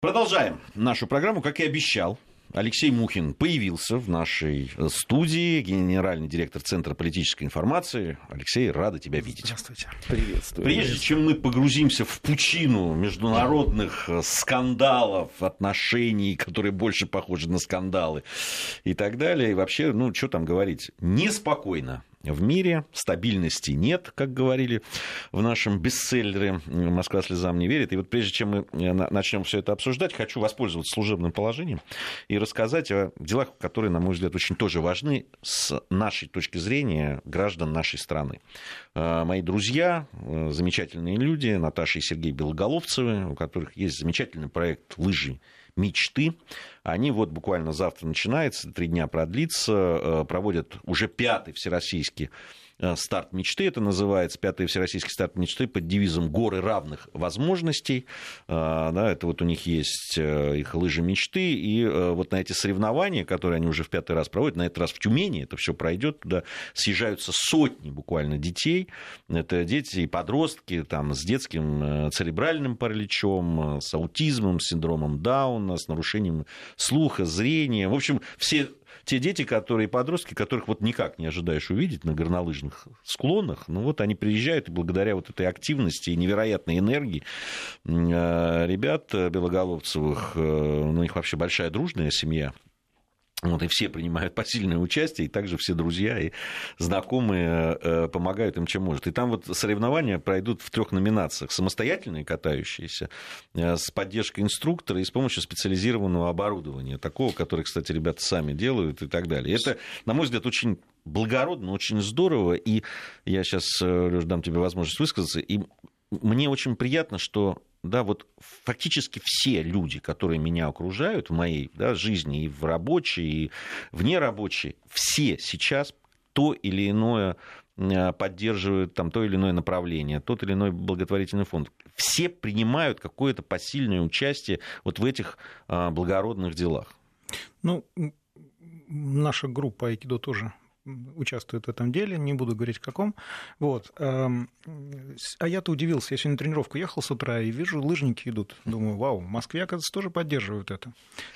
Продолжаем нашу программу, как и обещал. Алексей Мухин появился в нашей студии, генеральный директор Центра политической информации. Алексей, рада тебя видеть. Здравствуйте. Приветствую. Прежде чем мы погрузимся в пучину международных э, скандалов, отношений, которые больше похожи на скандалы и так далее, и вообще, ну, что там говорить, неспокойно в мире, стабильности нет, как говорили в нашем бестселлере «Москва слезам не верит». И вот прежде чем мы э, начнем все это обсуждать, хочу воспользоваться служебным положением и рассказать о делах, которые, на мой взгляд, очень тоже важны с нашей точки зрения граждан нашей страны. Э, мои друзья, э, замечательные люди, Наташа и Сергей Белоголовцевы, у которых есть замечательный проект «Лыжи мечты. Они вот буквально завтра начинается, три дня продлится, э, проводят уже пятый всероссийский старт мечты, это называется, пятый всероссийский старт мечты под девизом «Горы равных возможностей». Э, да, это вот у них есть э, их лыжи мечты, и вот на эти соревнования, которые они уже в пятый раз проводят, на этот раз в Тюмени это все пройдет, туда съезжаются сотни буквально детей, это дети и подростки там, с детским церебральным параличом, с аутизмом, с синдромом Дауна, с нарушением слуха, зрения, в общем, все те дети, которые, подростки, которых вот никак не ожидаешь увидеть на горнолыжных склонах, ну вот они приезжают, и благодаря вот этой активности и невероятной энергии э, ребят Белоголовцевых, э, ну, у них вообще большая дружная семья, вот, и все принимают посильное участие, и также все друзья и знакомые э, помогают им, чем может. И там вот соревнования пройдут в трех номинациях. Самостоятельные катающиеся, э, с поддержкой инструктора и с помощью специализированного оборудования, такого, которое, кстати, ребята сами делают и так далее. Это, на мой взгляд, очень благородно, очень здорово, и я сейчас, э, Лёш, дам тебе возможность высказаться, и мне очень приятно, что да, вот фактически все люди, которые меня окружают в моей да, жизни и в рабочей, и в нерабочей, все сейчас то или иное э, поддерживают там то или иное направление, тот или иной благотворительный фонд. Все принимают какое-то посильное участие вот в этих а, благородных делах. Ну, наша группа Айкидо тоже участвует в этом деле, не буду говорить в каком. Вот. Эм, а я-то удивился, я сегодня на тренировку ехал с утра и вижу, лыжники идут. Думаю, вау, в Москве, оказывается, тоже поддерживают это.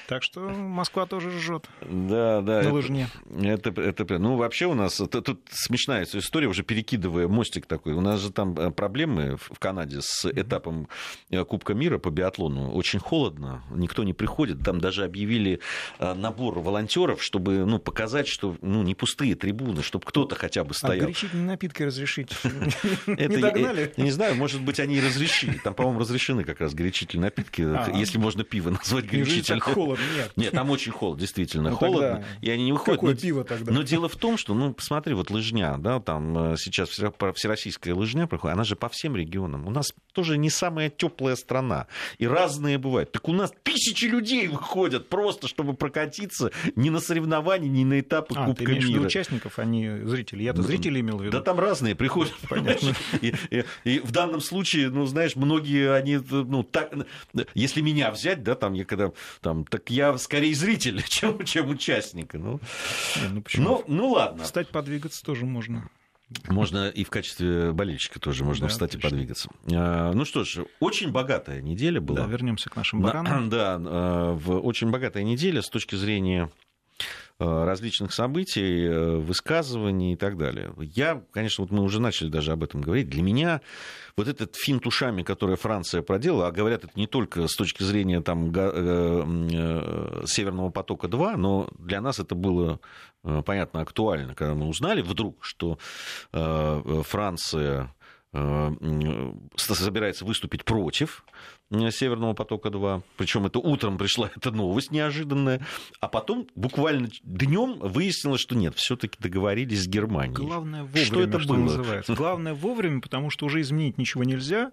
Так что Москва тоже жжет. Да, да. На лыжне. Это, это, ну, вообще у нас, это, тут смешная история, уже перекидывая мостик такой. У нас же там э, проблемы в Канаде с этапом э, Кубка мира по биатлону. Очень холодно, никто не приходит. Там даже объявили э, набор волонтеров, чтобы ну, показать, что ну, не пустые трибуны, чтобы кто-то хотя бы стоял. А горячительные напитки разрешить не догнали? Не знаю, может быть, они и разрешили. Там, по-моему, разрешены как раз горячительные напитки, а. если можно пиво назвать горячительным. холодно, нет. Нет, там очень холодно, действительно ну, холодно, и они не выходят. Какое пиво тогда? Но дело в том, что, ну, посмотри, вот лыжня, да, там э, сейчас всероссийская лыжня проходит, она же по всем регионам. У нас тоже не самая теплая страна, и разные бывают. Так у нас тысячи людей выходят просто, чтобы прокатиться не на соревнования, не на этапы а, Кубка мира участников, а не зрителей. Я-то зрителей имел в виду. Да там разные приходят. Понятно. И, и, и в данном случае, ну, знаешь, многие, они, ну, так, если меня взять, да, там, я когда, там, так я скорее зритель, чем, чем участник. Ну, не, ну, почему? ну, ну, ладно. Встать, подвигаться тоже можно. Можно и в качестве болельщика тоже можно да, встать отлично. и подвигаться. А, ну что ж, очень богатая неделя была. Да, вернемся к нашим баранам. Да, а, очень богатая неделя с точки зрения различных событий, э, высказываний и так далее. Я, конечно, вот мы уже начали даже об этом говорить, для меня вот этот финт ушами, который Франция проделала, а говорят это не только с точки зрения там, э, Северного потока-2, но для нас это было, понятно, актуально, когда мы узнали вдруг, что Франция собирается выступить против Северного потока-2. Причем это утром пришла эта новость неожиданная. А потом буквально днем выяснилось, что нет, все-таки договорились с Германией. Главное вовремя, что это что было? называется. Главное вовремя, потому что уже изменить ничего нельзя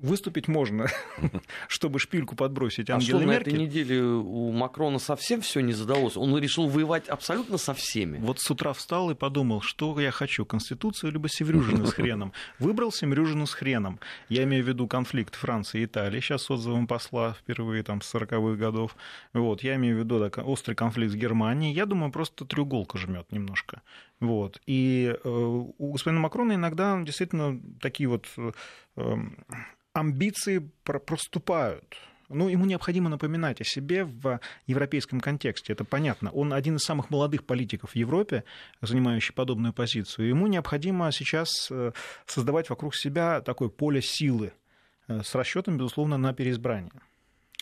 выступить можно, чтобы шпильку подбросить Ангеле а что, Меркель. на этой неделе у Макрона совсем все не задалось? Он решил воевать абсолютно со всеми. Вот с утра встал и подумал, что я хочу, Конституцию либо Севрюжину с хреном. Выбрал Севрюжину с хреном. Я имею в виду конфликт Франции и Италии, сейчас с отзывом посла впервые там с 40-х годов. Вот, я имею в виду да, острый конфликт с Германией. Я думаю, просто треуголка жмет немножко. Вот. И э, у господина Макрона иногда действительно такие вот э, амбиции проступают. Ну, ему необходимо напоминать о себе в европейском контексте, это понятно. Он один из самых молодых политиков в Европе, занимающий подобную позицию. Ему необходимо сейчас э, создавать вокруг себя такое поле силы с расчетом, безусловно, на переизбрание.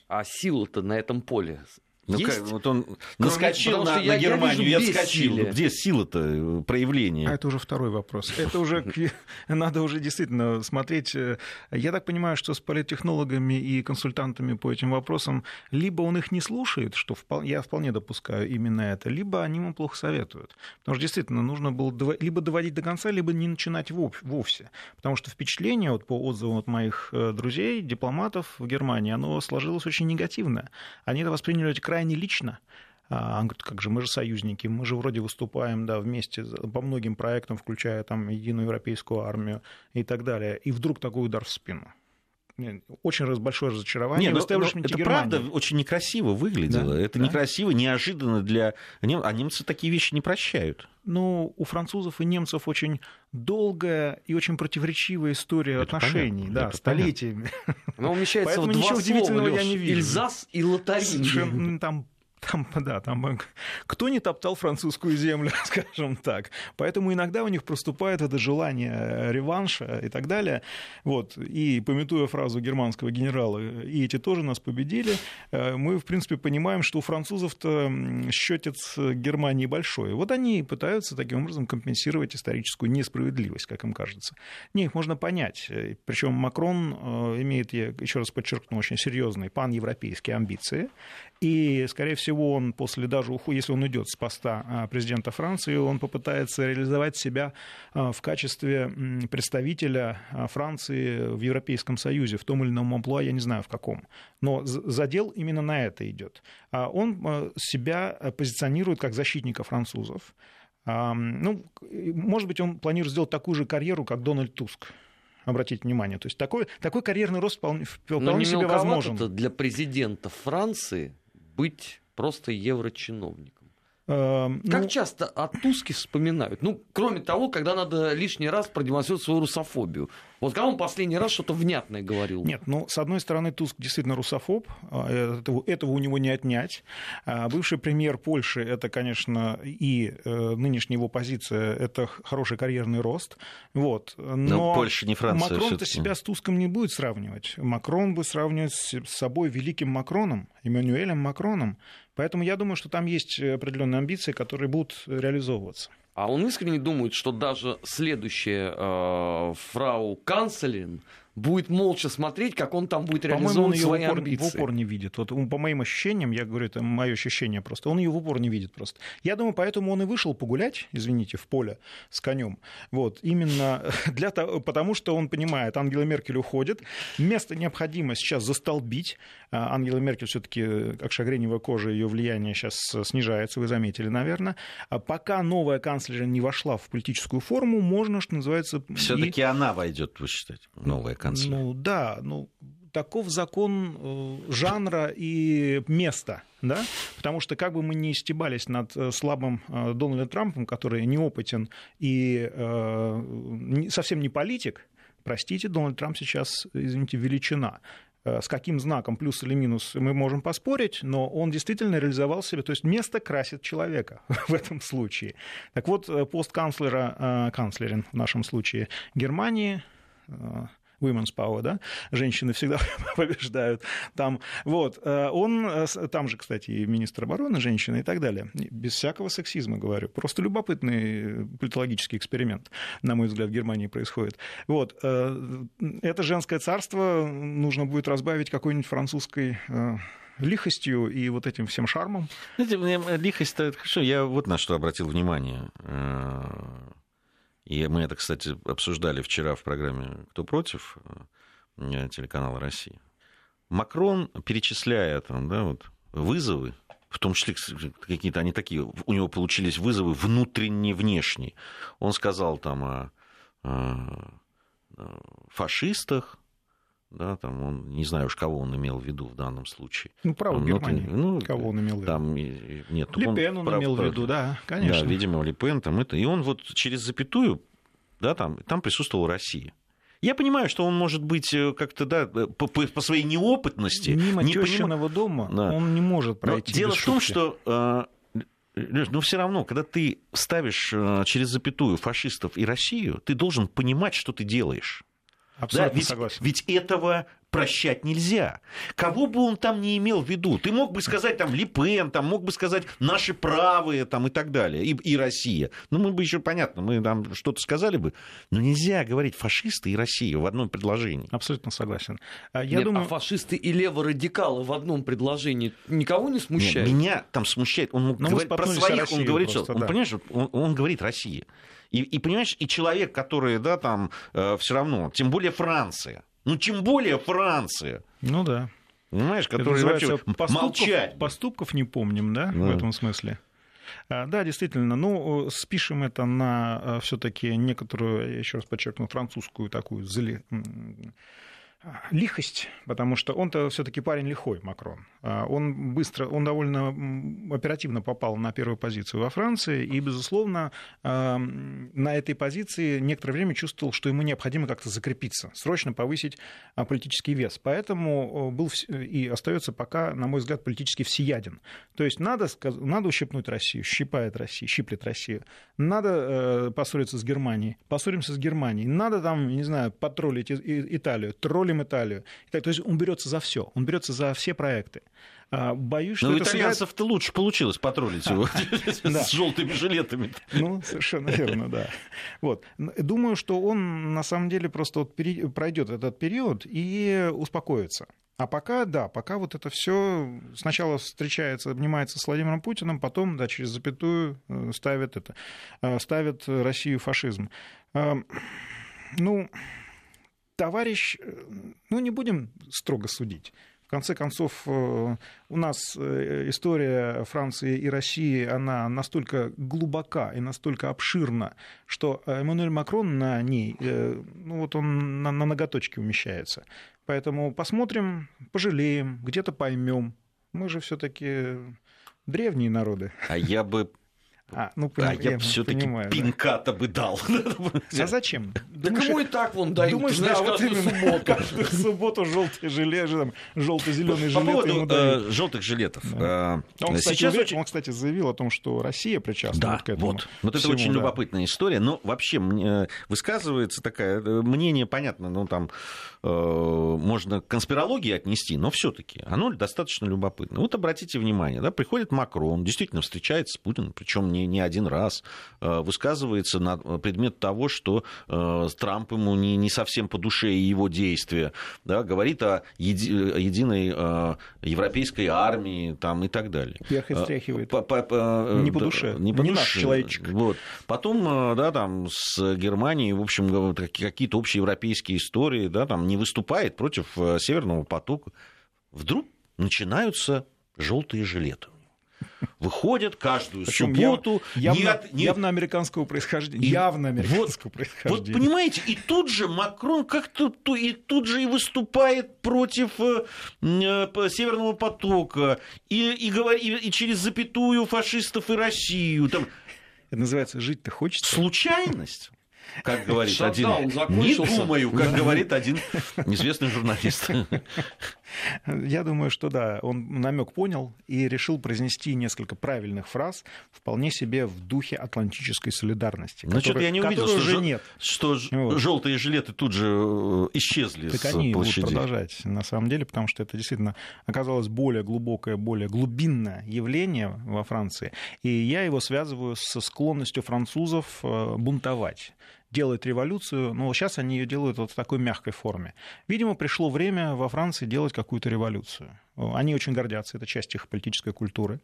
А сила-то на этом поле ну, есть? как, вот он наскочил на, на Германию я. Силе. Где сила-то, э, проявление? А это уже второй вопрос. Это уже надо уже действительно смотреть. Э, я так понимаю, что с политтехнологами и консультантами по этим вопросам либо он их не слушает, что я вполне допускаю именно это, либо они ему плохо советуют. Потому что действительно нужно было либо доводить до конца, либо не начинать вовсе. Потому что впечатление вот по отзывам от моих э, друзей, дипломатов в Германии, оно сложилось очень негативное. Они это восприняли крайне лично. А, он говорит, как же, мы же союзники, мы же вроде выступаем да, вместе по многим проектам, включая там единую европейскую армию и так далее. И вдруг такой удар в спину очень большое разочарование Нет, но, но это Германии. правда очень некрасиво выглядело. Да, это да. некрасиво, неожиданно для... А немцы такие вещи не прощают. Ну, у французов и немцев очень долгая и очень противоречивая история это отношений, понятно, да, столетиями. Она умещается Поэтому в два ничего слова, удивительного Лёш, я не вижу. Ильзас и Лотарин. Совершенно, там там, да, там э, кто не топтал французскую землю, скажем так. Поэтому иногда у них проступает это желание э, реванша и так далее. Вот. И пометуя фразу германского генерала, и эти тоже нас победили, э, мы, в принципе, понимаем, что у французов-то счетец Германии большой. Вот они пытаются таким образом компенсировать историческую несправедливость, как им кажется. Не, их можно понять. Причем Макрон имеет, я еще раз подчеркну, очень серьезные паневропейские амбиции. И, скорее всего, он после даже если он уйдет с поста а, президента Франции, он попытается реализовать себя а, в качестве представителя а, Франции в Европейском Союзе, в том или ином амплуа, я не знаю в каком. Но задел именно на это идет. Он себя позиционирует как защитника французов. Ну, может быть, он планирует сделать такую же карьеру, как Дональд Туск обратите внимание. То есть такой, такой карьерный рост вполне, вполне себе возможен. для президента Франции быть просто еврочиновником? Эм, как ну... часто о Туске вспоминают? Ну, кроме того, когда надо лишний раз продемонстрировать свою русофобию. Вот когда он последний раз что-то внятное говорил? Нет, ну, с одной стороны, Туск действительно русофоб, а, этого, этого у него не отнять. А, бывший премьер Польши, это, конечно, и э, нынешняя его позиция, это хороший карьерный рост. Вот. Но, Но Польша не Франция. Макрон-то себя с Туском не будет сравнивать. Макрон будет сравнивать с собой великим Макроном, Эммануэлем Макроном. Поэтому я думаю, что там есть определенные амбиции, которые будут реализовываться. А он искренне думает, что даже следующая э, фрау канцлерин будет молча смотреть, как он там будет реализовывать свои упор, амбиции. в упор не видит. Вот по моим ощущениям, я говорю, это мое ощущение просто, он ее в упор не видит просто. Я думаю, поэтому он и вышел погулять, извините, в поле с конем. Вот, именно для того, потому что он понимает, Ангела Меркель уходит, место необходимо сейчас застолбить. А Ангела Меркель все-таки, как шагреневая кожа, ее влияние сейчас снижается, вы заметили, наверное. А пока новая канцлер не вошла в политическую форму, можно, что называется... Все-таки и... она войдет, вы считаете, новая канцлер? Ну да, ну таков закон э, жанра и места, да? Потому что как бы мы ни стебались над э, слабым э, Дональдом Трампом, который неопытен и совсем не политик, простите, Дональд Трамп сейчас, извините, величина с каким знаком, плюс или минус, мы можем поспорить, но он действительно реализовал себя, то есть место красит человека в этом случае. Так вот, пост канцлера, канцлерин в нашем случае Германии, women's power, да, женщины всегда побеждают там. Вот, э, он, э, там же, кстати, и министр обороны женщина и так далее. Без всякого сексизма говорю. Просто любопытный политологический эксперимент, на мой взгляд, в Германии происходит. Вот, э, это женское царство нужно будет разбавить какой-нибудь французской лихостью и вот этим всем шармом. Знаете, лихость-то хорошо. Я вот на что обратил внимание. И мы это, кстати, обсуждали вчера в программе «Кто против?» э, телеканала «Россия». Макрон, перечисляя там, да, вот, вызовы, в том числе какие-то они такие, у него получились вызовы внутренние, внешние. Он сказал там о, о фашистах, да, там он, не знаю уж, кого он имел в виду в данном случае. Ну, право он, Германии, ну, кого он имел в виду? Там, нет, Лепен он, он имел в виду, да, конечно. Да, видимо, Лепен там это. И он вот через запятую, да, там, там присутствовала Россия. Я понимаю, что он может быть э, как-то, да, по, по, по своей неопытности. Мимо не тещиного поним... дома да. он не может пройти Но дело в том, шутки. что Леш, но все равно, когда ты ставишь через запятую фашистов и Россию, ты должен понимать, что ты делаешь. Абсолютно да, ведь, согласен. Ведь этого прощать нельзя. Кого бы он там не имел в виду? Ты мог бы сказать там Липен, там мог бы сказать наши правые там, и так далее, и, и Россия. Ну, мы бы еще, понятно, мы там что-то сказали бы, но нельзя говорить фашисты и Россия в одном предложении. Абсолютно согласен. А Я Нет, думаю... а фашисты и леворадикалы в одном предложении никого не смущают? Нет, меня там смущает. Он но говорит про своих, он говорит, просто, что, да. он, понимаешь, он, он говорит Россия. И, и понимаешь, и человек, который, да, там, э, все равно, тем более Франция, ну, тем более Франция. Ну да. Понимаешь, которые вообще поступков, молчать. Поступков не помним, да, ну. в этом смысле. А, да, действительно, ну, спишем это на а, все-таки некоторую, я еще раз подчеркну, французскую такую зли лихость, потому что он-то все-таки парень лихой, Макрон. А, он быстро, он довольно оперативно попал на первую позицию во Франции, и, безусловно, а, на этой позиции некоторое время чувствовал, что ему необходимо как-то закрепиться, срочно повысить а, политический вес. Поэтому был и остается пока, на мой взгляд, политически всеяден. То есть надо, надо ущипнуть Россию, щипает Россию, щиплет Россию. Надо э, поссориться с Германией, поссоримся с Германией. Надо там, не знаю, потроллить Италию, троллим троллим Италию. То есть он берется за все, он берется за все проекты. А, боюсь, что Но это у итальянцев-то сыграет... лучше получилось потроллить его с желтыми жилетами. Ну, совершенно верно, да. Вот. Думаю, что он на самом деле просто пройдет этот период и успокоится. А пока, да, пока вот это все сначала встречается, обнимается с Владимиром Путиным, потом, да, через запятую э, ставит это, э, ставит Россию фашизм. Ну, товарищ, э, ну не будем строго судить. В конце концов, э, у нас э, история Франции и России, она настолько глубока и настолько обширна, что Эммануэль Макрон на ней, ну вот он на, на ноготочке умещается. Поэтому посмотрим, пожалеем, где-то поймем. Мы же все-таки древние народы. А я бы а, ну, а я, я все-таки пинка-то да. бы дал. А зачем? Да Думаешь, кому и так вон дают, думаешь, знаешь, да, вот субботу. Каждую субботу желтые жилеты, там, желто-зеленые жилеты По поводу ему дают. э, желтых жилетов. Да. Э, он, кстати, сейчас уверен, очень... он, кстати, заявил о том, что Россия причастна да, к этому. Вот, вот это очень да. любопытная история. Но вообще мне высказывается такая э, мнение, понятно, ну там э, можно к конспирологии отнести, но все-таки оно достаточно любопытно. Вот обратите внимание, да, приходит Макрон, действительно встречается с Путиным, причем не, не один раз, э, высказывается на предмет того, что э, Трамп ему не, не совсем по душе и его действия, да, говорит о еди, единой э, европейской армии там, и так далее. Вверх и встряхивает. По, по, по, не по душе, не, по не душе. наш человечек. Вот. Потом, да, там с Германией, в общем, какие-то общеевропейские истории, да, там не выступает против Северного потока. Вдруг начинаются желтые жилеты выходят каждую Причем субботу. Яв, явно, нет, нет. явно американского происхождения. И явно американского вот, происхождения. Вот понимаете, и тут же Макрон как-то и тут же и выступает против э, э, Северного потока, и, и, говор, и, и через запятую фашистов и Россию. Там... Это называется «жить-то хочется». Случайность? как говорит Шатдаун один. Не думаю, как говорит один известный журналист. Я думаю, что да, он намек понял и решил произнести несколько правильных фраз вполне себе в духе атлантической солидарности. Ну, что-то я не увидел, что, уже нет. что вот. желтые жилеты тут же э, исчезли так с они площади. будут продолжать, на самом деле, потому что это действительно оказалось более глубокое, более глубинное явление во Франции. И я его связываю со склонностью французов э, бунтовать делать революцию, но сейчас они ее делают вот в такой мягкой форме. Видимо, пришло время во Франции делать какую-то революцию. Они очень гордятся, это часть их политической культуры.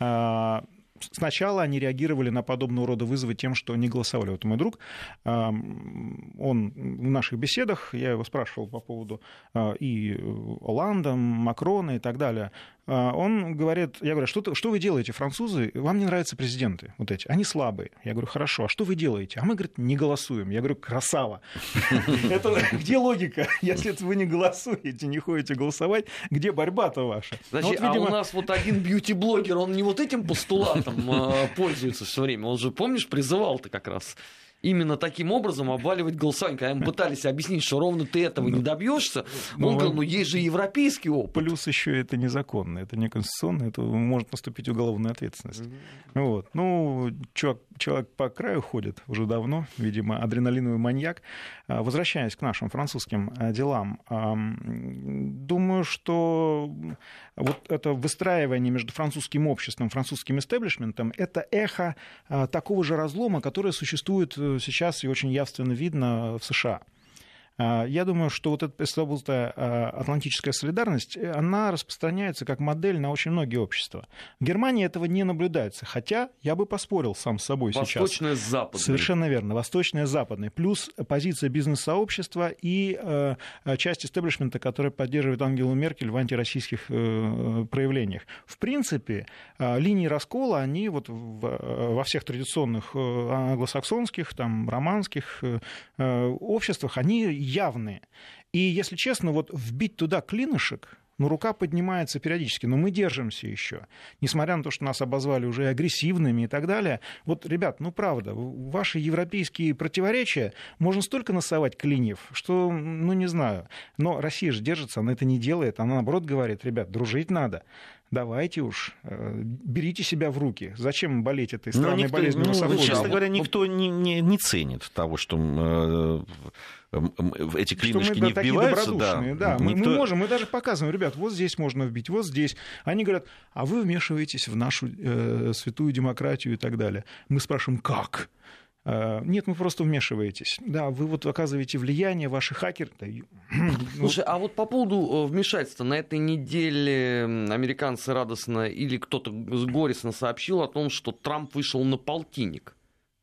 А, сначала они реагировали на подобного рода вызовы тем, что не голосовали. Вот мой друг, он в наших беседах, я его спрашивал по поводу а, и Оланда, Макрона и так далее, а, он говорит, я говорю, что, что вы делаете, французы, вам не нравятся президенты вот эти, они слабые. Я говорю, хорошо, а что вы делаете? А мы, говорит, не голосуем. Я говорю, красава. Это где логика? Если вы не голосуете, не ходите голосовать, где борьба-то ваша? Значит, а у нас вот один бьюти-блогер, он не вот этим постулатом а, пользуется все время. Он же, помнишь, призывал-то как раз именно таким образом обваливать голосование. Когда мы пытались объяснить, что ровно ты этого не добьешься, он говорил, ну есть же европейский опыт. Плюс еще это незаконно, это не конституционно, это может наступить уголовная ответственность. Вот. Ну, чувак, человек по краю ходит уже давно, видимо, адреналиновый маньяк. А, возвращаясь к нашим французским а, делам, думаю, что вот это выстраивание между французским обществом, французским истеблишментом, это эхо а, такого же разлома, которое существует э, сейчас и очень явственно видно в США. А, я думаю, что вот эта пресловутая атлантическая солидарность, э, она распространяется как модель на очень многие общества. В Германии этого не наблюдается, хотя я бы поспорил сам с собой Восточное сейчас. Восточное с западной. Совершенно верно. Восточное с западной. Плюс позиция бизнес-сообщества и э, часть истеблишмента, которая поддерживает Ангелу Меркель в антироссийских э, проявлениях. В принципе, линии раскола, они вот во всех традиционных англосаксонских, там, романских обществах, они явные. И, если честно, вот вбить туда клинышек, ну, рука поднимается периодически, но мы держимся еще. Несмотря на то, что нас обозвали уже агрессивными и так далее. Вот, ребят, ну, правда, ваши европейские противоречия можно столько насовать клиньев, что, ну, не знаю. Но Россия же держится, она это не делает. Она, наоборот, говорит, ребят, дружить надо давайте уж, э, берите себя в руки. Зачем болеть этой странной никто, болезнью ну, Честно говоря, никто не, не, не ценит того, что э, эти клинышки что мы, не да, вбиваются. Да, да. Никто... Мы, мы можем, мы даже показываем, ребят, вот здесь можно вбить, вот здесь. Они говорят, а вы вмешиваетесь в нашу э, святую демократию и так далее. Мы спрашиваем, как? Э, нет, вы просто вмешиваетесь. Да, вы вот оказываете влияние, ваши хакеры. Слушай, а вот по поводу э, вмешательства, на этой неделе американцы радостно или кто-то горестно сообщил о том, что Трамп вышел на полтинник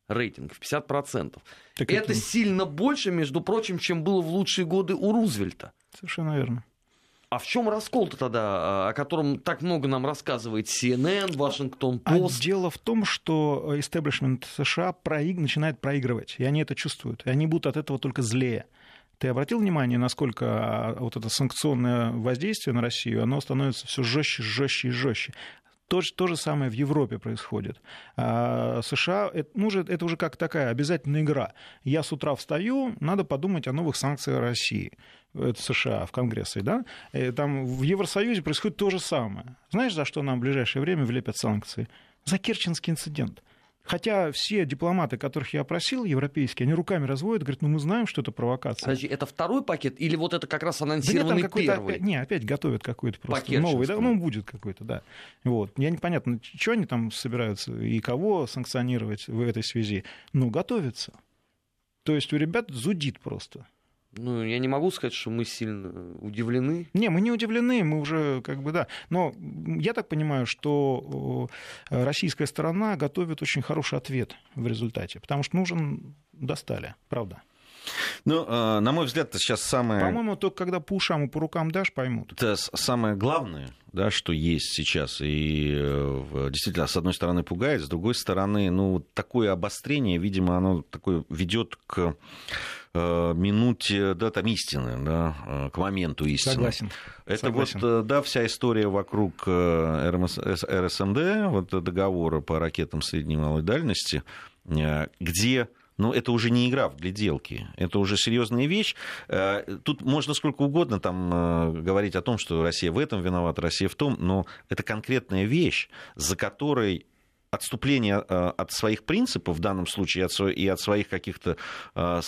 рейтинг в 50%. Так это, это сильно больше, между прочим, чем было в лучшие годы у Рузвельта. Совершенно верно. А в чем раскол-то тогда, о котором так много нам рассказывает CNN, Вашингтон Пост? А дело в том, что истеблишмент США проиг... начинает проигрывать, и они это чувствуют, и они будут от этого только злее. Ты обратил внимание, насколько а, вот это санкционное воздействие на Россию, оно становится все жестче, жестче и жестче. То, то же самое в Европе происходит. А США, это, ну, это уже как такая обязательная игра. Я с утра встаю, надо подумать о новых санкциях России. Это США, в Конгрессе, да? Э, там в Евросоюзе происходит то же самое. Знаешь, за что нам в ближайшее время влепят санкции? За Керченский инцидент. Хотя все дипломаты, которых я опросил, европейские, они руками разводят, говорят, ну мы знаем, что это провокация. Подожди, это второй пакет или вот это как раз анонсированный да нет, первый? Опять, не, опять готовят какой-то просто пакет новый. Да, ну, будет какой-то, да. Вот. Я непонятно, что они там собираются и кого санкционировать в этой связи. Ну, готовятся. То есть у ребят зудит просто. Ну, я не могу сказать, что мы сильно удивлены. Не, мы не удивлены, мы уже как бы, да. Но я так понимаю, что российская сторона готовит очень хороший ответ в результате, потому что нужен достали, правда. Ну, э, на мой взгляд, это сейчас самое... По-моему, только когда по ушам и по рукам дашь, поймут. Это самое главное, да, что есть сейчас. И э, действительно, с одной стороны, пугает, с другой стороны, ну, такое обострение, видимо, оно такое ведет к Э, минуте, да, там истины, да, к моменту истины. Согласен. Это Согласен. вот, да, вся история вокруг РСМД, вот договора по ракетам средней и малой дальности, где но это уже не игра в гляделки, это уже серьезная вещь. Тут можно сколько угодно там говорить о том, что Россия в этом виновата, Россия в том, но это конкретная вещь, за которой отступление э, от своих принципов в данном случае и от своих каких-то э,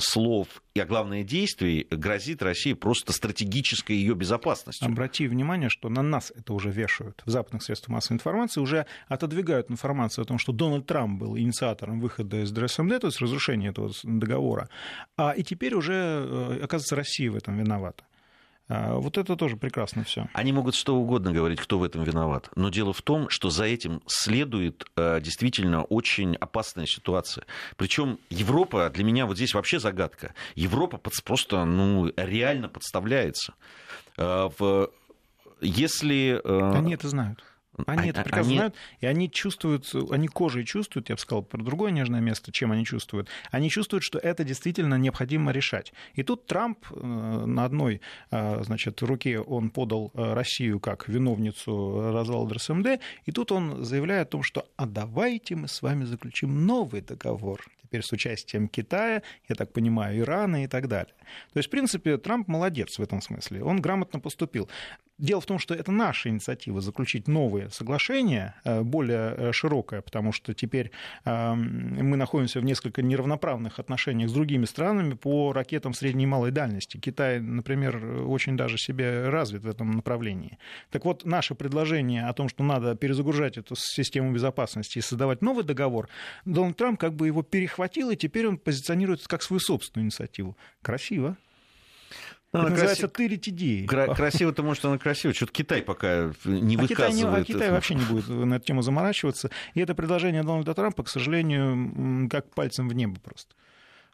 слов, и, а главное, действий грозит России просто стратегической ее безопасностью. Обрати внимание, что на нас это уже вешают. В западных средствах массовой информации уже отодвигают информацию о том, что Дональд Трамп был инициатором выхода из ДРСМД, то есть разрушения этого договора. А и теперь уже, э, оказывается, Россия в этом виновата. А, вот это тоже прекрасно все. Они могут что угодно говорить, кто в этом виноват. Но дело в том, что за этим следует э, действительно очень опасная ситуация. Причем Европа для меня вот здесь вообще загадка. Европа просто ну, реально подставляется. Э, если... Они это знают. Они это прекрасно они... знают, и они чувствуют, они кожей чувствуют, я бы сказал, про другое нежное место, чем они чувствуют. Они чувствуют, что это действительно необходимо решать. И тут Трамп э, на одной э, значит, руке он подал э, Россию как виновницу развала РСМД, и тут он заявляет о том, что «а давайте мы с вами заключим новый договор» теперь с участием Китая, я так понимаю, Ирана и так далее. То есть, в принципе, Трамп молодец в этом смысле. Он грамотно поступил. Дело в том, что это наша инициатива заключить новые соглашения, э, более э, широкое, потому что теперь э, мы находимся в несколько неравноправных отношениях с другими странами по ракетам средней и малой дальности. Китай, например, очень даже себе развит в этом направлении. Так вот, наше предложение о том, что надо перезагружать эту систему безопасности и создавать новый договор, Дональд Трамп как бы его перехватил, и теперь он позиционируется как свою собственную инициативу. Красиво. Ну, это называется красив... тырить идеи. Кра- красиво-то, может, она красиво. Что-то Китай пока не а выказывает. Китай, не, а Китай вообще не будет на эту тему заморачиваться. И это предложение Дональда Трампа, к сожалению, как пальцем в небо просто.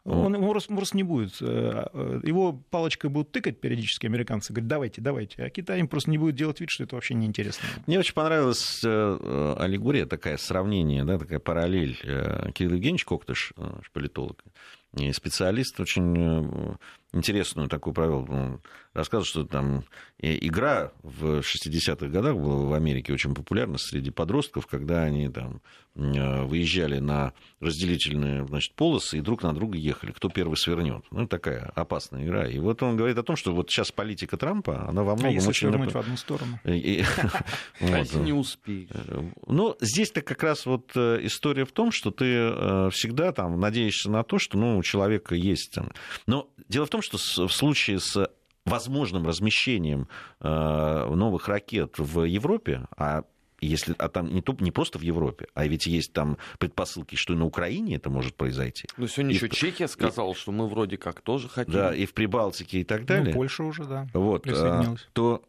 Он, он просто не будет. Э, э, его палочкой будут тыкать периодически американцы, говорят, давайте, давайте. А Китай им просто не будет делать вид, что это вообще неинтересно. Мне очень понравилась э, аллегория, такая сравнение, да, такая параллель. Кирилл Евгеньевич Коктыш, политолог, и специалист очень интересную такую провел. Он рассказывал, что там игра в 60-х годах была в Америке очень популярна среди подростков, когда они там э, выезжали на разделительные значит, полосы и друг на друга ехали, кто первый свернет. Ну, такая опасная игра. И вот он говорит о том, что вот сейчас политика Трампа, она во а многом а если очень... свернуть в одну сторону? Если не успеешь? Ну, здесь-то как раз вот э, история в том, что ты э, всегда там надеешься на то, что ну, человека есть... Но дело в том, что в случае с возможным размещением э, новых ракет в Европе, а если, а там не, то, не просто в Европе, а ведь есть там предпосылки, что и на Украине это может произойти. Ну, сегодня и еще в... Чехия сказала, и... что мы вроде как тоже хотим. Да, и в Прибалтике и так далее. Ну, Польша уже, да, вот, а, то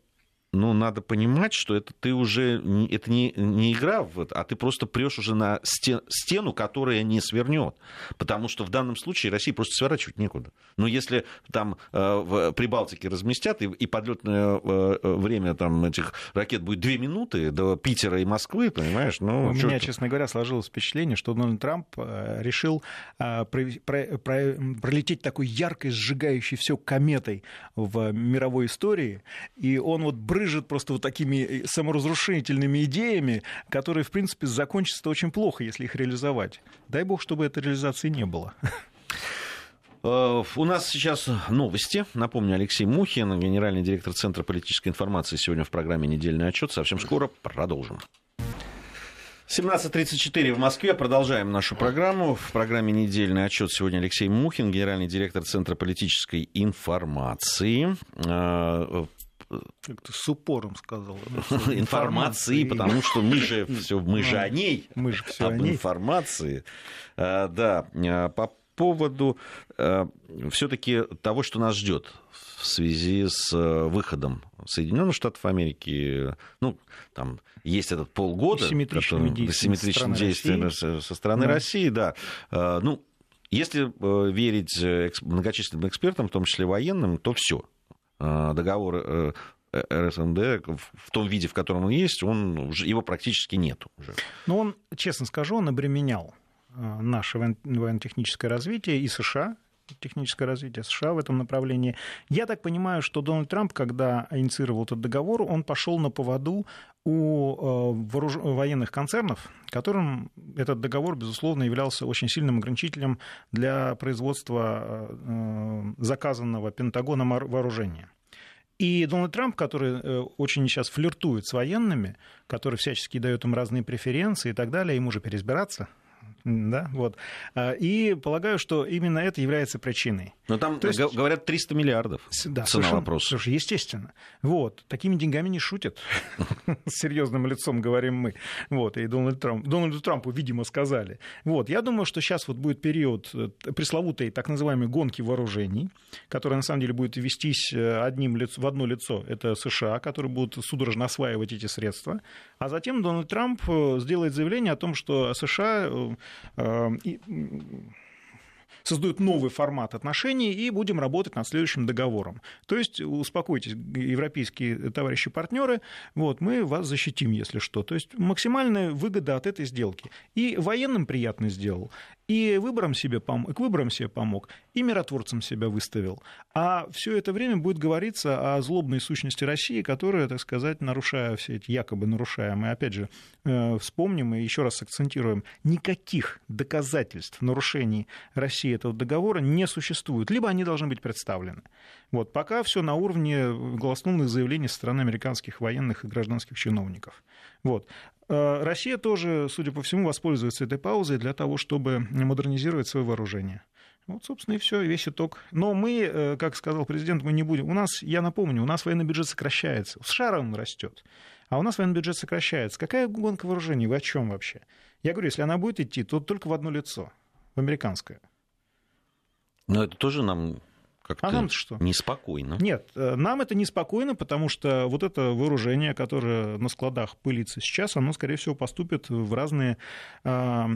ну, надо понимать, что это ты уже это не, не игра, в, а ты просто прешь уже на стен, стену, которая не свернет. Потому что в данном случае России просто сворачивать некуда. Но если там э, в Прибалтике разместят, и, и подлетное э, э, время там, этих ракет будет две минуты до Питера и Москвы, понимаешь? Ну, У меня, честно говоря, сложилось впечатление, что Дональд Трамп решил про, про, про, пролететь такой яркой, сжигающей все кометой в мировой истории, и он вот брызжет просто вот такими э, саморазрушительными идеями, которые, в принципе, закончатся очень плохо, если их реализовать. Дай бог, чтобы этой реализации не было. Э, у нас сейчас новости. Напомню, Алексей Мухин, генеральный директор Центра политической информации, сегодня в программе «Недельный отчет». Совсем скоро продолжим. 17.34 в Москве. Продолжаем нашу программу. В программе «Недельный отчет» сегодня Алексей Мухин, генеральный директор Центра политической информации. Э, как-то с упором сказал. Информации, потому что мы же все, мы же о ней, мы же все об информации. А, да, а, по поводу а, все-таки того, что нас ждет в связи с выходом Соединенных Штатов Америки, ну, там есть этот полгода, симметричными действиями, действиями со стороны да. России, да. Ну, если э, верить э, многочисленным экспертам, в том числе военным, то все Э, договор э, РСМД в том виде, в котором он есть, он, его практически нет уже. Но он, честно скажу, он обременял э, наше военно-техническое развитие и США, техническое развитие США в этом направлении. Я так понимаю, что Дональд Трамп, когда инициировал этот договор, он пошел на поводу у вооруж... военных концернов, которым этот договор, безусловно, являлся очень сильным ограничителем для производства заказанного Пентагоном вооружения. И Дональд Трамп, который э, очень сейчас флиртует с военными, который всячески дает им разные преференции и так далее, ему же переизбираться да, вот. А, и полагаю, что именно это является причиной. Но там То есть... говорят 300 миллиардов. Да, цена совершенно, вопроса. Слушай, естественно. Вот. Такими деньгами не шутят. С серьезным лицом говорим мы. Вот. И Дональд Трамп, Дональду Трампу, видимо, сказали. Вот. Я думаю, что сейчас вот будет период э, пресловутой так называемой гонки вооружений, которая на самом деле будет вестись э, одним лиц... в одно лицо. Это США, которые будут судорожно осваивать эти средства. А затем Дональд Трамп э, сделает заявление о том, что США Эм, создают новый формат отношений и будем работать над следующим договором. То есть, успокойтесь, европейские товарищи-партнеры, вот, мы вас защитим, если что. То есть, максимальная выгода от этой сделки. И военным приятно сделал, и выбором себе пом- к выборам себе помог, и миротворцем себя выставил. А все это время будет говориться о злобной сущности России, которая, так сказать, нарушая все эти якобы нарушаемые, опять же, э, вспомним и еще раз акцентируем, никаких доказательств нарушений России этого договора не существует, либо они должны быть представлены. Вот, пока все на уровне голословных заявлений со стороны американских военных и гражданских чиновников. Вот. Э, Россия тоже, судя по всему, воспользуется этой паузой для того, чтобы модернизировать свое вооружение. Вот, собственно, и все, весь итог. Но мы, э, как сказал президент, мы не будем. У нас, я напомню, у нас военный бюджет сокращается. В США он растет. А у нас военный бюджет сокращается. Какая гонка вооружений? Вы о чем вообще? Я говорю, если она будет идти, то только в одно лицо, в американское. Но это тоже нам как-то А нам что? неспокойно. Нет, э, нам это неспокойно, потому что вот это вооружение, которое на складах пылится сейчас, оно, скорее всего, поступит в разные а,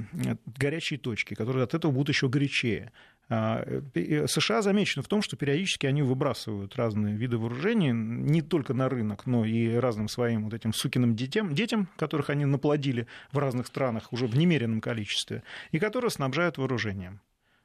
горячие точки, которые от этого будут еще горячее. А, э, США замечены в том, что периодически они выбрасывают разные виды вооружений не только на рынок, но и разным своим вот этим сукиным детям, детям, которых они наплодили в разных странах уже в немеренном количестве, и которые снабжают вооружением.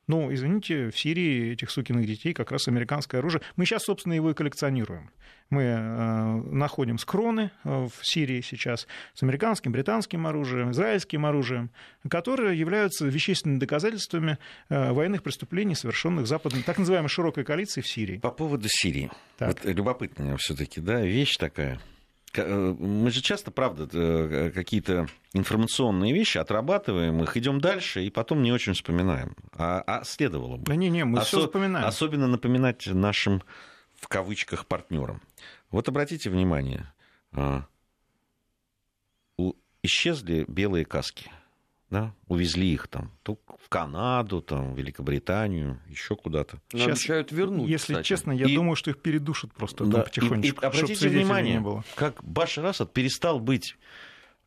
Ну, извините, в Сирии этих сукиных детей как раз американское оружие. Мы сейчас, собственно, его и коллекционируем. Мы э, находим скроны э, в Сирии сейчас с американским, британским оружием, израильским оружием, которые являются вещественными доказательствами э, военных преступлений, совершенных западной, так называемой широкой коалицией в Сирии. По поводу Сирии. Так. Вот любопытная все-таки, да, вещь такая. Э, Мы же часто, правда, э, какие-то информационные вещи отрабатываем, их идем дальше и потом не очень вспоминаем. А, а следовало бы. Да не-не, мы все Осо- вспоминаем. Особенно напоминать нашим, в кавычках, партнерам. Вот обратите внимание, исчезли белые каски. Да? Увезли их там то в Канаду, там, в Великобританию, еще куда-то. Сейчас, обещают вернуть, Если кстати. честно, я И- думаю, что их передушат просто Да, там потихонечку, и- и обратите внимание, не было. как Башар Асад перестал быть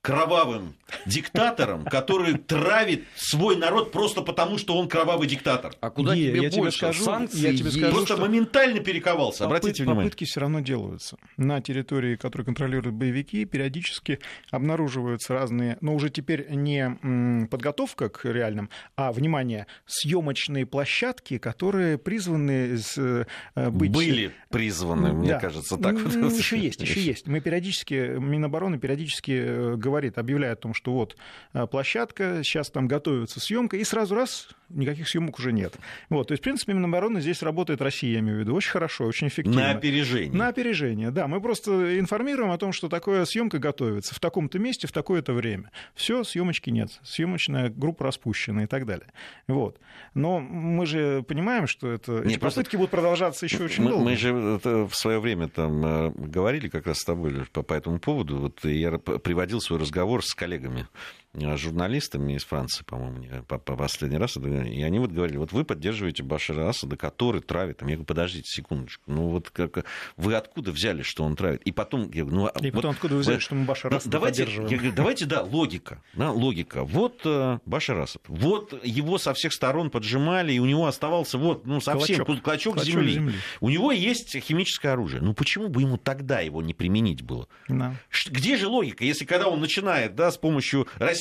кровавым диктатором, который травит свой народ просто потому, что он кровавый диктатор. А куда Не, тебе я тебе больше? скажу, Санкции я тебе скажу, Просто что- моментально перековался. Обратите Попыт- внимание. Попытки все равно делаются. На территории, которую контролируют боевики, периодически обнаруживаются разные, но уже теперь не подготовка к реальным, а, внимание, съемочные площадки, которые призваны с, э, быть... Были призваны, мне Да. кажется, так. Еще есть, еще есть. Мы периодически, Минобороны периодически э, говорит, объявляет о том, что вот э, площадка, сейчас там готовится съемка, и сразу раз никаких съемок уже нет. Вот, то есть, в принципе, Минобороны здесь работает Россия, я имею в виду, очень хорошо, очень эффективно. На опережение. На опережение, да. Мы просто информируем о том, что такое съемка готовится в таком-то месте, в такое-то время. Все, съемочки нет. Съемочная группа распущена и так далее. Вот. Но мы же понимаем, что это, Не, эти просто- попытки будут продолжаться еще очень мы, долго. мы же это в свое время там э, говорили как раз с тобой по, по этому поводу. Вот я приводил свой разговор с коллегами э, журналистами из Франции, по-моему, по, по последний раз, и они вот говорили, вот вы поддерживаете Башара Асада, который травит. Там, я говорю, подождите секундочку, ну вот как, вы откуда взяли, что он травит? И потом, я говорю, ну, а И потом, вот откуда вы взяли, вы- что мы Башара Да, Асада давайте, поддерживаем? я говорю, давайте, да, логика, да, логика. Вот э, Башар Асад, вот его со всех сторон поджимали, и у него оставался вот, ну, совсем Клочок. клочок, Клочок земли. земли. У него есть химическое оружие. Ну почему бы ему тогда его не применить было? Да. Где же логика, если когда он начинает да, с помощью российских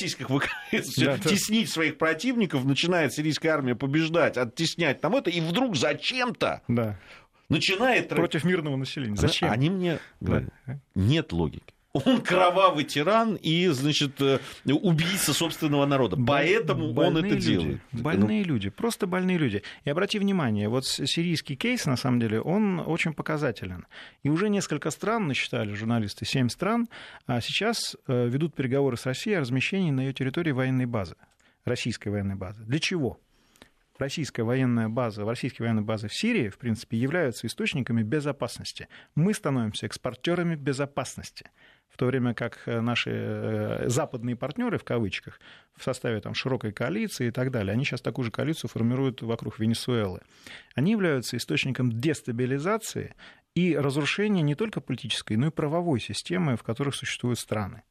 Да, да. теснить своих противников, начинает сирийская армия побеждать, оттеснять там это, и вдруг зачем-то Да. начинает... Против мирного населения. Зачем? Они мне говорят, Да. нет логики. Он кровавый тиран и, значит, э, убийца собственного народа. Поэтому он Больные это люди. делает. Больные люди, просто больные люди. И обрати внимание, вот сирийский кейс, на самом деле, он очень показателен. И уже несколько стран, насчитали журналисты, семь стран, а сейчас э, ведут переговоры с Россией о размещении на ее территории военной базы, российской военной базы. Для чего? Российская военная база, российские военные базы в Сирии, в принципе, являются источниками безопасности. Мы становимся экспортерами безопасности в то время как э, наши э, западные партнеры, в кавычках, в составе там, широкой коалиции и так далее, они сейчас такую же коалицию формируют вокруг Венесуэлы. Они являются источником дестабилизации и разрушения не только политической, но и правовой системы, в которых существуют страны.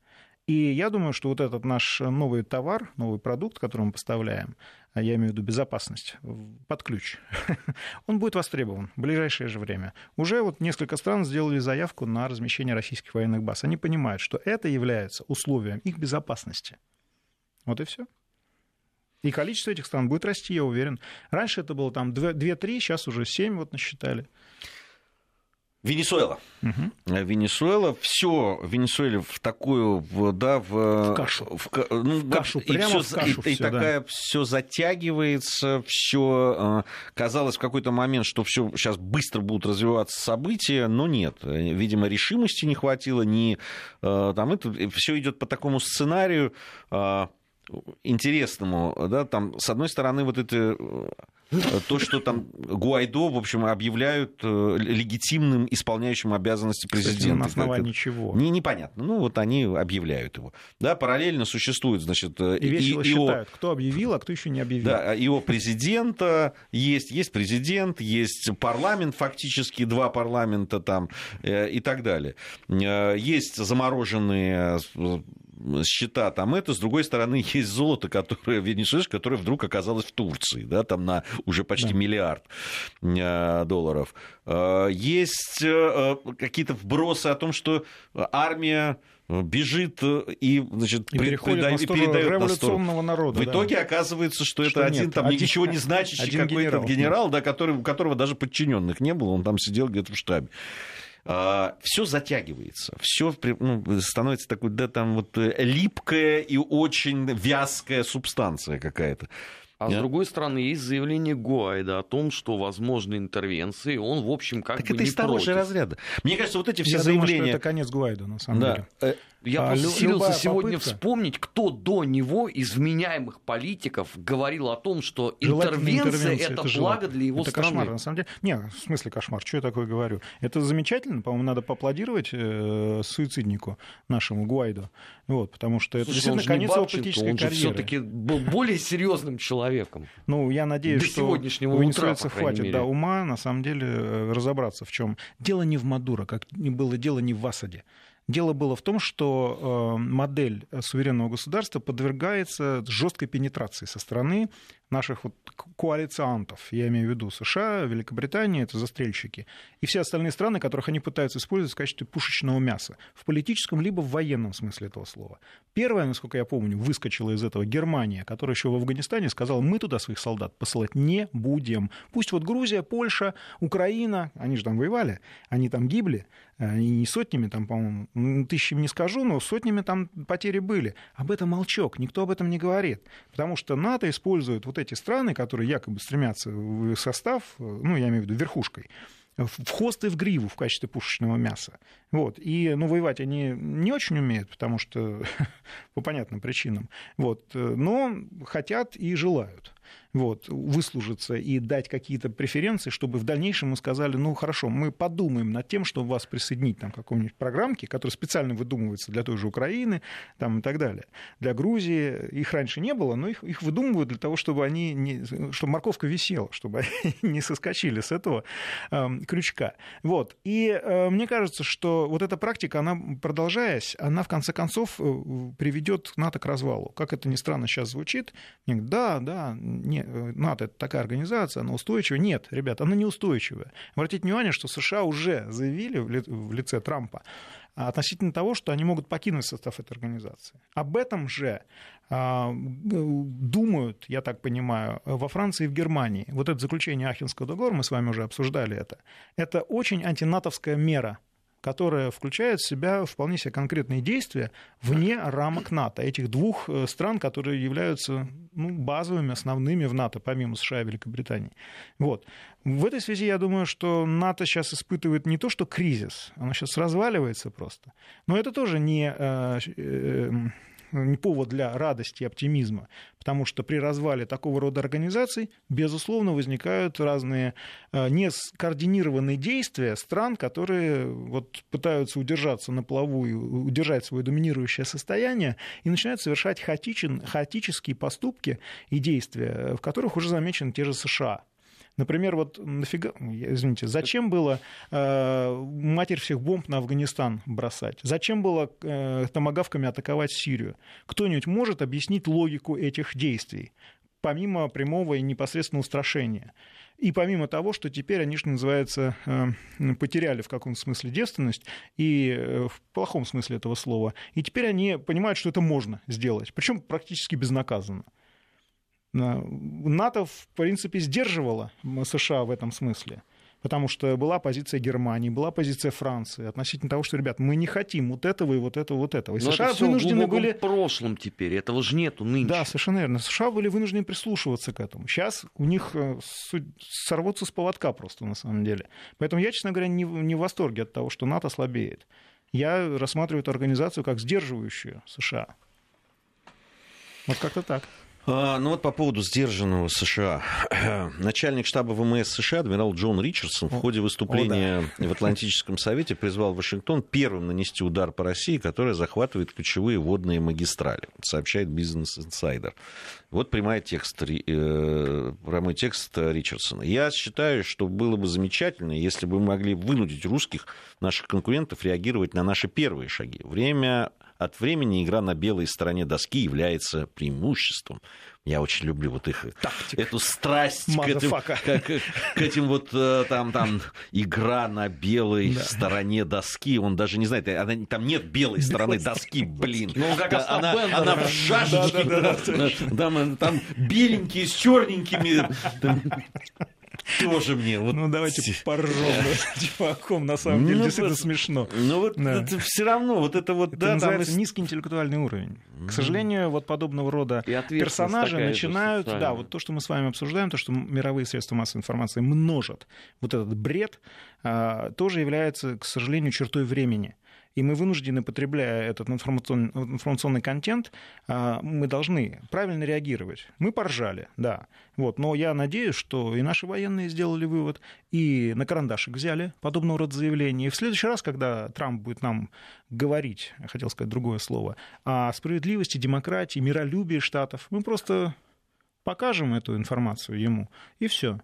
И я думаю, что вот этот наш новый товар, новый продукт, который мы поставляем, а я имею в виду безопасность, под ключ, он будет востребован в ближайшее же время. Уже вот несколько стран сделали заявку на размещение российских военных баз. Они понимают, что это является условием их безопасности. Вот и все. И количество этих стран будет расти, я уверен. Раньше это было там 2-3, сейчас уже 7 вот насчитали. Венесуэла. Угу. Венесуэла, все Венесуэле в такую, да, в, в кашу, в, ну, в кашу, и прямо всё, в кашу и, всё, и такая да. все затягивается, все казалось в какой-то момент, что все сейчас быстро будут развиваться события, но нет, видимо решимости не хватило, не там это все идет по такому сценарию интересному, да, там с одной стороны вот это то, что там Гуайдо, в общем, объявляют э, легитимным исполняющим обязанности президента. На основании чего? Не, непонятно. Ну, вот они объявляют его. Да, параллельно существует, значит... Э, и весело и, считают, кто объявил, а кто еще не объявил. Да, его президента есть, есть президент, есть парламент, фактически два парламента там э, и так далее. Есть замороженные счета там это, с другой стороны, есть золото, которое, венесуэльское, которое вдруг оказалось в Турции, да, там на уже почти да. миллиард э, долларов. Э, есть э, какие-то вбросы о том, что армия бежит и, значит, и переходит на сторону передает революционного на народа. В да. итоге оказывается, что, что это нет, один, там, один, ничего не значащий какой-то генерал, генерал да, который, у которого даже подчиненных не было, он там сидел где-то в штабе все затягивается, все ну, становится такой, да, там вот э, липкая и очень вязкая субстанция какая-то. А Нет? с другой стороны, есть заявление Гуайда о том, что возможны интервенции, он, в общем, как так бы это не из того против. же разряда. Мне кажется, вот эти все Я заявления... Думаю, что это конец Гуайда, на самом да. деле. Я а, просто лю- сегодня попытка... вспомнить, кто до него из вменяемых политиков говорил о том, что интервенция, интервенция это, это благо для его это страны. кошмар, на самом деле. Не, в смысле кошмар, что я такое говорю? Это замечательно, по-моему, надо поаплодировать э, суициднику нашему Гуайду, вот, потому что это Слушай, он действительно конец его политической он карьеры. все-таки был более серьезным человеком. Ну, я надеюсь, До что сегодняшнего у утра, хватит мере. да, ума, на самом деле, э, разобраться в чем. Дело не в Мадуро, как было дело не в Асаде. Дело было в том, что э, модель суверенного государства подвергается жесткой пенетрации со стороны наших вот коалициантов. Я имею в виду США, Великобритания, это застрельщики. И все остальные страны, которых они пытаются использовать в качестве пушечного мяса. В политическом либо в военном смысле этого слова. Первая, насколько я помню, выскочила из этого Германия, которая еще в Афганистане сказала, мы туда своих солдат посылать не будем. Пусть вот Грузия, Польша, Украина, они же там воевали, они там гибли, они не сотнями, там, по-моему, тысячами не скажу, но сотнями там потери были. Об этом молчок, никто об этом не говорит. Потому что НАТО использует вот эти страны, которые якобы стремятся в состав, ну, я имею в виду верхушкой, в хвост и в гриву в качестве пушечного мяса. Вот. И ну, воевать они не очень умеют, потому что по понятным причинам. Вот. Но хотят и желают вот, выслужиться и дать какие-то преференции, чтобы в дальнейшем мы сказали, ну хорошо, мы подумаем над тем, чтобы вас присоединить там, к какой-нибудь программке, которая специально выдумывается для той же Украины там, и так далее. Для Грузии их раньше не было, но их, их выдумывают для того, чтобы, они не, чтобы морковка висела, чтобы они не соскочили с этого э, крючка. Вот. И э, мне кажется, что вот эта практика, она продолжаясь, она в конце концов э, приведет НАТО к развалу. Как это ни странно сейчас звучит, да, да, не, НАТО это такая организация, она устойчивая. Нет, ребят, она неустойчивая. Обратите внимание, что США уже заявили в лице Трампа относительно того, что они могут покинуть состав этой организации. Об этом же а, думают, я так понимаю, во Франции и в Германии. Вот это заключение Ахенского договора, мы с вами уже обсуждали это, это очень антинатовская мера которая включает в себя вполне себе конкретные действия вне рамок НАТО, этих двух стран, которые являются ну, базовыми, основными в НАТО, помимо США и Великобритании. Вот. В этой связи я думаю, что НАТО сейчас испытывает не то, что кризис, оно сейчас разваливается просто, но это тоже не не повод для радости и оптимизма, потому что при развале такого рода организаций, безусловно, возникают разные нескоординированные действия стран, которые вот пытаются удержаться на плаву и удержать свое доминирующее состояние, и начинают совершать хаотичен, хаотические поступки и действия, в которых уже замечены те же США. Например, вот нафига, извините, зачем было э, матерь всех бомб на Афганистан бросать? Зачем было э, томогавками атаковать Сирию? Кто-нибудь может объяснить логику этих действий, помимо прямого и непосредственного устрашения? И помимо того, что теперь они, что называется, э, потеряли в каком-то смысле девственность, и э, в плохом смысле этого слова, и теперь они понимают, что это можно сделать, причем практически безнаказанно. НАТО, в принципе, сдерживало США в этом смысле. Потому что была позиция Германии, была позиция Франции относительно того, что, ребят, мы не хотим вот этого и вот этого, вот этого. И Но США это вынуждены были... в прошлом теперь, этого же нету нынче. Да, совершенно верно. США были вынуждены прислушиваться к этому. Сейчас у них э, сорвутся с поводка просто, на самом деле. Поэтому я, честно говоря, не, не в восторге от того, что НАТО слабеет. Я рассматриваю эту организацию как сдерживающую США. Вот как-то так. А, ну вот по поводу сдержанного США. Начальник штаба ВМС США адмирал Джон Ричардсон в ходе выступления О, да. в Атлантическом совете призвал Вашингтон первым нанести удар по России, которая захватывает ключевые водные магистрали, сообщает Бизнес Инсайдер. Вот прямой текст, э, прямой текст Ричардсона. Я считаю, что было бы замечательно, если бы мы могли вынудить русских, наших конкурентов, реагировать на наши первые шаги. Время от времени игра на белой стороне доски является преимуществом. Я очень люблю вот их Тактик. эту страсть к этим, к, к, этим вот э, там, там игра на белой да. стороне доски. Он даже не знает, она, там нет белой стороны доски, блин. Ну, как да, она, она в шашечке. Да, да, да, да. Там, там беленькие с черненькими. Тоже мне. Вот... Ну, давайте поржем чуваком, на самом деле, ну, действительно смешно. Ну, вот да. это все равно, вот это вот... Это да, называется там... низкий интеллектуальный уровень. К сожалению, вот подобного рода персонажи начинают... Да, вот то, что мы с вами обсуждаем, то, что мировые средства массовой информации множат вот этот бред, а, тоже является, к сожалению, чертой времени и мы вынуждены, потребляя этот информационный, информационный контент, а, мы должны правильно реагировать. Мы поржали, да. Вот. Но я надеюсь, что и наши военные сделали вывод, и на карандашик взяли подобного рода заявления. И в следующий раз, когда Трамп будет нам говорить, хотел сказать другое слово, о справедливости, демократии, миролюбии Штатов, мы просто покажем эту информацию ему, и все.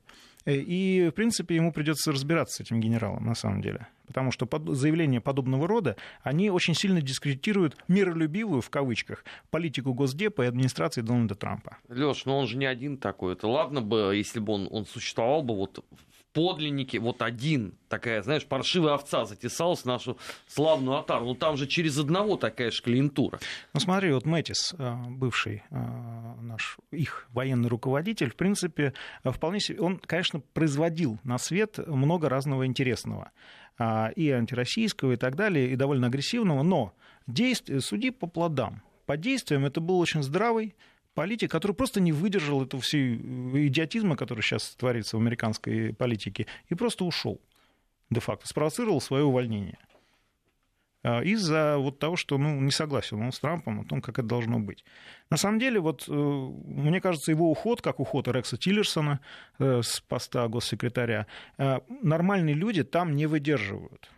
Э, и, в принципе, ему придется разбираться с этим генералом, на самом деле. Потому что заявления подобного рода, они очень сильно дискредитируют миролюбивую, в кавычках, политику Госдепа и администрации Дональда Трампа. Леш, ну он же не один такой. Это ладно бы, если бы он, он существовал бы вот подлинники, вот один, такая, знаешь, паршивая овца затесалась в нашу славную отару. Ну там же через одного такая же клиентура. Ну смотри, вот Мэтис, э, бывший э, наш, их военный руководитель, в принципе, э, вполне себе, он, конечно, производил на свет много разного интересного и антироссийского и так далее, и довольно агрессивного, но действие, суди по плодам. По действиям это был очень здравый, политик, который просто не выдержал этого всей э, идиотизма, который сейчас творится в американской политике, и просто ушел де-факто, спровоцировал свое увольнение а, из-за вот того, что ну, не согласен он с Трампом о том, как это должно быть. На самом деле, вот, э, мне кажется, его уход, как уход Рекса Тиллерсона э, с поста госсекретаря, нормальные люди там не выдерживают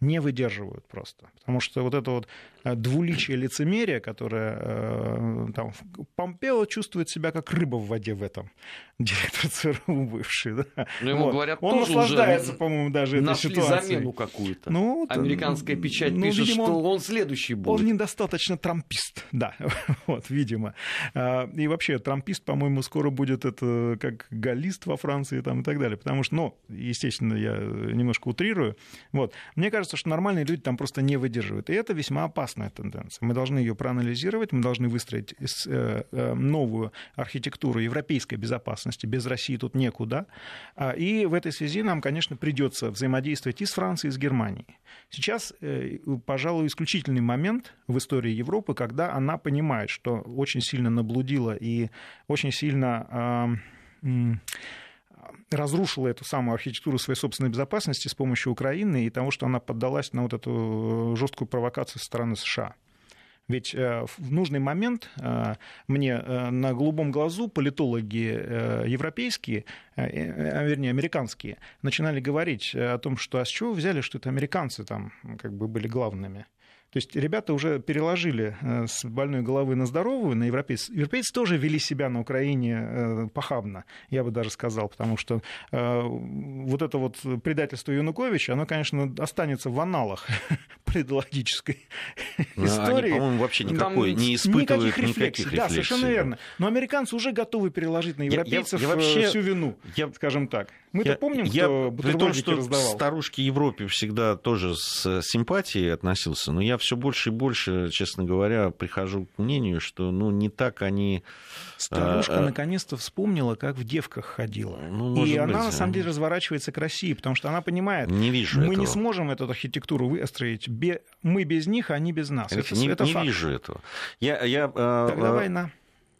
не выдерживают просто. Потому что вот это вот двуличие лицемерия, которое э, там, Помпео чувствует себя как рыба в воде в этом, директор ЦРУ бывший. Да? Но ну, ему вот. говорят, Он наслаждается, по-моему, даже этой ситуацией. замену какую-то. Ну, Американская печать ну, пишет, видимо, что он следующий будет. Он недостаточно трампист, да, вот, видимо. А, и вообще, трампист, по-моему, скоро будет это как галлист во Франции там, и так далее. Потому что, ну, естественно, я немножко утрирую. Вот. Мне кажется, что нормальные люди там просто не выдерживают. И это весьма опасная тенденция. Мы должны ее проанализировать, мы должны выстроить э, э, новую архитектуру европейской безопасности. Без России тут некуда. А, и в этой связи нам, конечно, придется взаимодействовать и с Францией, и с Германией. Сейчас, э, пожалуй, исключительный момент в истории Европы, когда она понимает, что очень сильно наблудила и очень сильно разрушила эту самую архитектуру своей собственной безопасности с помощью Украины и того, что она поддалась на вот эту э, жесткую провокацию со стороны США. Ведь э, в нужный момент э, мне на голубом глазу политологи европейские, вернее, американские, начинали говорить о том, что а с чего взяли, что это американцы там как бы были главными. То есть ребята уже переложили э, с больной головы на здоровую, на европейцев. Европейцы тоже вели себя на Украине э, похабно, я бы даже сказал, потому что э, вот это вот предательство Януковича, оно, конечно, останется в аналах предологической ну, истории. По-моему, вообще никакой Там не испытывают никаких рефлексий. Никаких рефлексий. Да, совершенно верно. Но американцы уже готовы переложить на европейцев я, я, я вообще, всю вину, я, скажем так. Мы-то я, помним, я, кто бутербродики том, что раздавал. старушки Европе всегда тоже с симпатией относился, но я все больше и больше, честно говоря, прихожу к мнению, что ну, не так они... Старушка а, наконец-то вспомнила, как в девках ходила. Ну, и быть, она, на самом деле, разворачивается к России, потому что она понимает, не вижу мы этого. не сможем эту архитектуру выстроить. Мы без них, а они без нас. Это, не, это не факт. вижу этого. Я, я, Тогда а, война.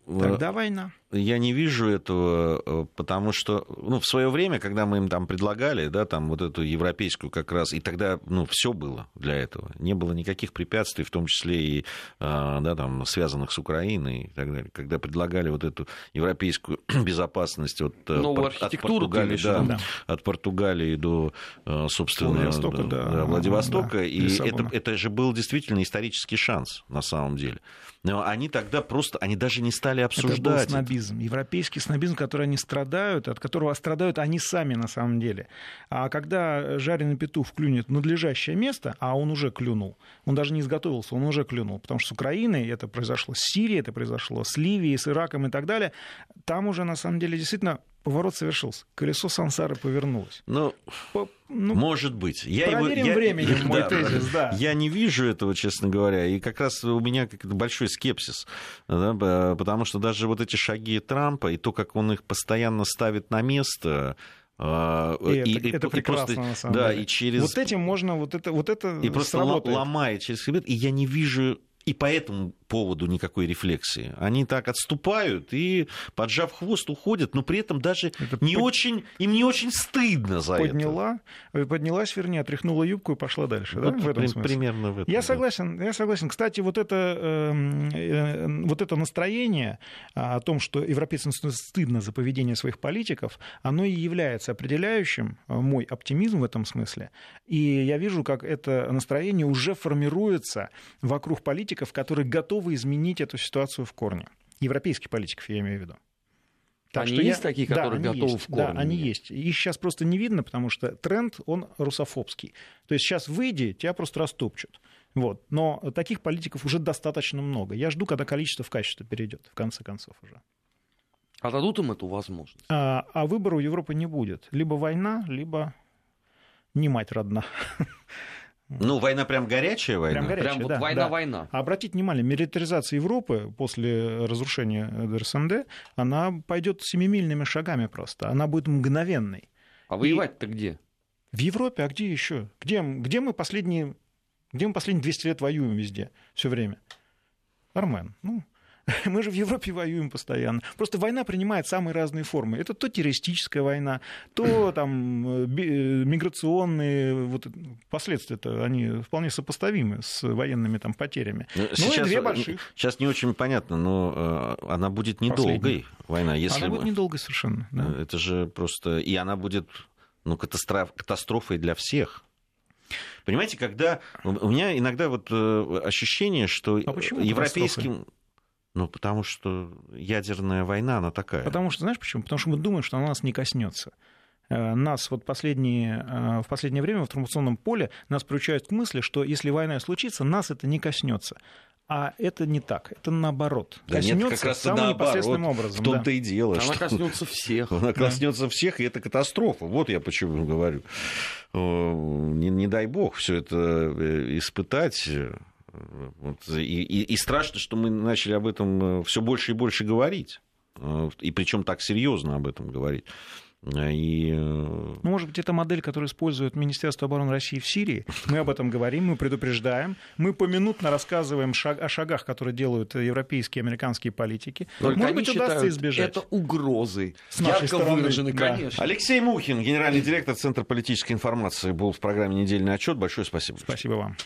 Тогда война я не вижу этого, э, потому что ну, в свое время, когда мы им там предлагали, да, там вот эту европейскую как раз, и тогда ну, все было для этого. Не было никаких препятствий, в том числе и а, да, там, связанных с Украиной и так далее. Когда предлагали вот эту европейскую безопасность от, э, Новую от Португалии, да, да. от Португалии до, э, собственно, Владивостока, да, да, Владивостока. Да, и это, это же был действительно исторический шанс на самом деле. Но они тогда просто, они даже не стали обсуждать. Это был снобизм, европейский снобизм, который они страдают, от которого страдают они сами на самом деле. А когда жареный петух клюнет в надлежащее место, а он уже клюнул, он даже не изготовился, он уже клюнул, потому что с Украиной это произошло, с Сирией это произошло, с Ливией, с Ираком и так далее, там уже на самом деле действительно поворот совершился. Колесо сансары повернулось. Ну, По, ну может быть. Я проверим его, я, временем я, мой да, тезис, да. Я не вижу этого, честно говоря. И как раз у меня большой скепсис. Да, потому что даже вот эти шаги Трампа и то, как он их постоянно ставит на место, а, и, и, это, и, это прекрасно, и просто, на самом да, деле. И через... Вот этим можно, вот это, вот это И просто сработает. ломает через хребет, и я не вижу и по этому поводу никакой рефлексии. Они так отступают и, поджав хвост, уходят, но при этом даже это не под... очень, им не очень стыдно за Подняла, это. Поднялась, вернее, отряхнула юбку и пошла дальше. Вот да, в этом при, смысле. Примерно в этом. Я согласен, я согласен. Кстати, вот это, э, э, вот это настроение о том, что европейцам стыдно за поведение своих политиков, оно и является определяющим э, мой оптимизм в этом смысле. И я вижу, как это настроение уже формируется вокруг политиков, которые готовы готовы изменить эту ситуацию в корне. Европейских политиков, я имею в виду. Так они что есть я... такие, которые да, готовы есть. в корне? Да, они есть. Их сейчас просто не видно, потому что тренд, он русофобский. То есть сейчас выйди, тебя просто растопчут. Вот. Но таких политиков уже достаточно много. Я жду, когда количество в качество перейдет, в конце концов уже. А дадут им эту возможность? А, а выбора у Европы не будет. Либо война, либо не мать родна. Ну, война прям горячая война? Прям горячая, прям да, вот война-война. Да. А обратите внимание, милитаризация Европы после разрушения ДРСМД, она пойдет семимильными шагами просто. Она будет мгновенной. А воевать-то где? В Европе, а где еще? Где, где мы последние где мы последние 200 лет воюем везде, все время? Армен, ну, Мы же в Европе воюем постоянно. Просто война принимает самые разные формы. Это то террористическая война, то там э, э, миграционные вот, последствия-то, они вполне сопоставимы с военными там потерями. Ну, сейчас, и две больших. Сейчас не очень понятно, но э, она будет недолгой, Последний. война. Если она будет недолгой совершенно. Да. Это же просто... И она будет ну, катастроф... катастрофой для всех. Понимаете, когда у меня иногда вот ощущение, что а европейским ну, потому что ядерная война, она такая. Потому что, знаешь почему? Потому что мы думаем, что она нас не коснется. Э, нас вот последние, э, в последнее время в информационном поле нас приучают к мысли, что если война случится, нас это не коснется. А это не так, это наоборот. Да коснется нет, как раз самым наоборот, непосредственным образом. В том-то да. и дело. Она что... коснется всех. Она коснется да. всех, и это катастрофа. Вот я почему говорю. Не, не дай бог все это э, испытать и, и, и страшно, что мы начали об этом э, все больше и больше говорить. Э, и причем так серьезно об этом говорить. И... Э, ну, может быть, это модель, которую использует Министерство обороны России в Сирии. Мы об этом говорим, мы предупреждаем, мы поминутно рассказываем шаг, о шагах, которые делают европейские и американские политики. Только может быть, удастся избежать. Это угрозы. С нашей стороны, выражены, да. конечно. Алексей Мухин, генеральный директор Центра политической информации, был в программе «Недельный отчет». Большое спасибо. Спасибо вам.